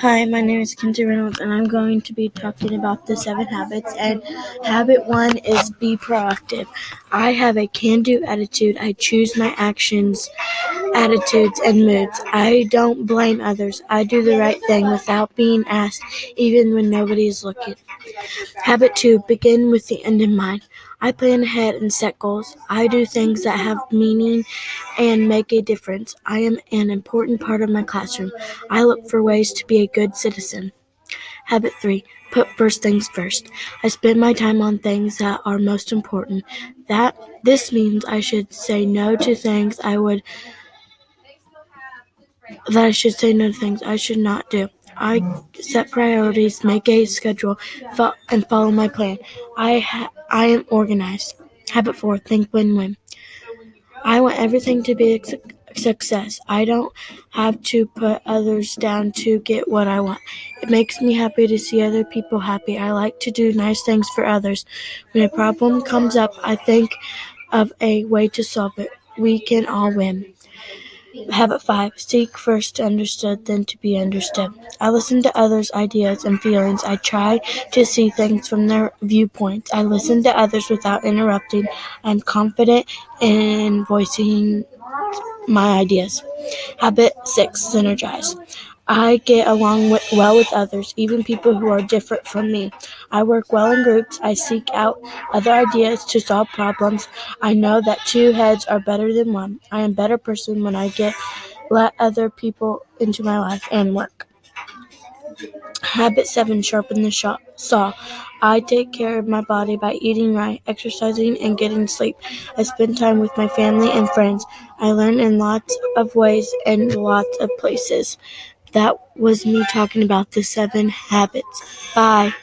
Hi, my name is Kinsey Reynolds, and I'm going to be talking about the seven habits. And habit one is be proactive. I have a can do attitude. I choose my actions, attitudes, and moods. I don't blame others. I do the right thing without being asked, even when nobody is looking. Habit two begin with the end in mind. I plan ahead and set goals. I do things that have meaning and make a difference. I am an important part of my classroom. I look for ways to be a good citizen. Habit 3 Put first things first. I spend my time on things that are most important. That this means I should say no to things I would that I should say no to things I should not do. I set priorities, make a schedule, fo- and follow my plan. I ha- I am organized. Habit four: think win-win. I want everything to be a su- success. I don't have to put others down to get what I want. It makes me happy to see other people happy. I like to do nice things for others. When a problem comes up, I think of a way to solve it. We can all win. Habit 5 Seek first to understood, then to be understood. I listen to others' ideas and feelings. I try to see things from their viewpoints. I listen to others without interrupting. I'm confident in voicing my ideas. Habit 6 Synergize. I get along with, well with others, even people who are different from me. I work well in groups. I seek out other ideas to solve problems. I know that two heads are better than one. I am a better person when I get let other people into my life and work. Habit 7 Sharpen the saw. I take care of my body by eating right, exercising, and getting sleep. I spend time with my family and friends. I learn in lots of ways and lots of places. That was me talking about the seven habits. Bye.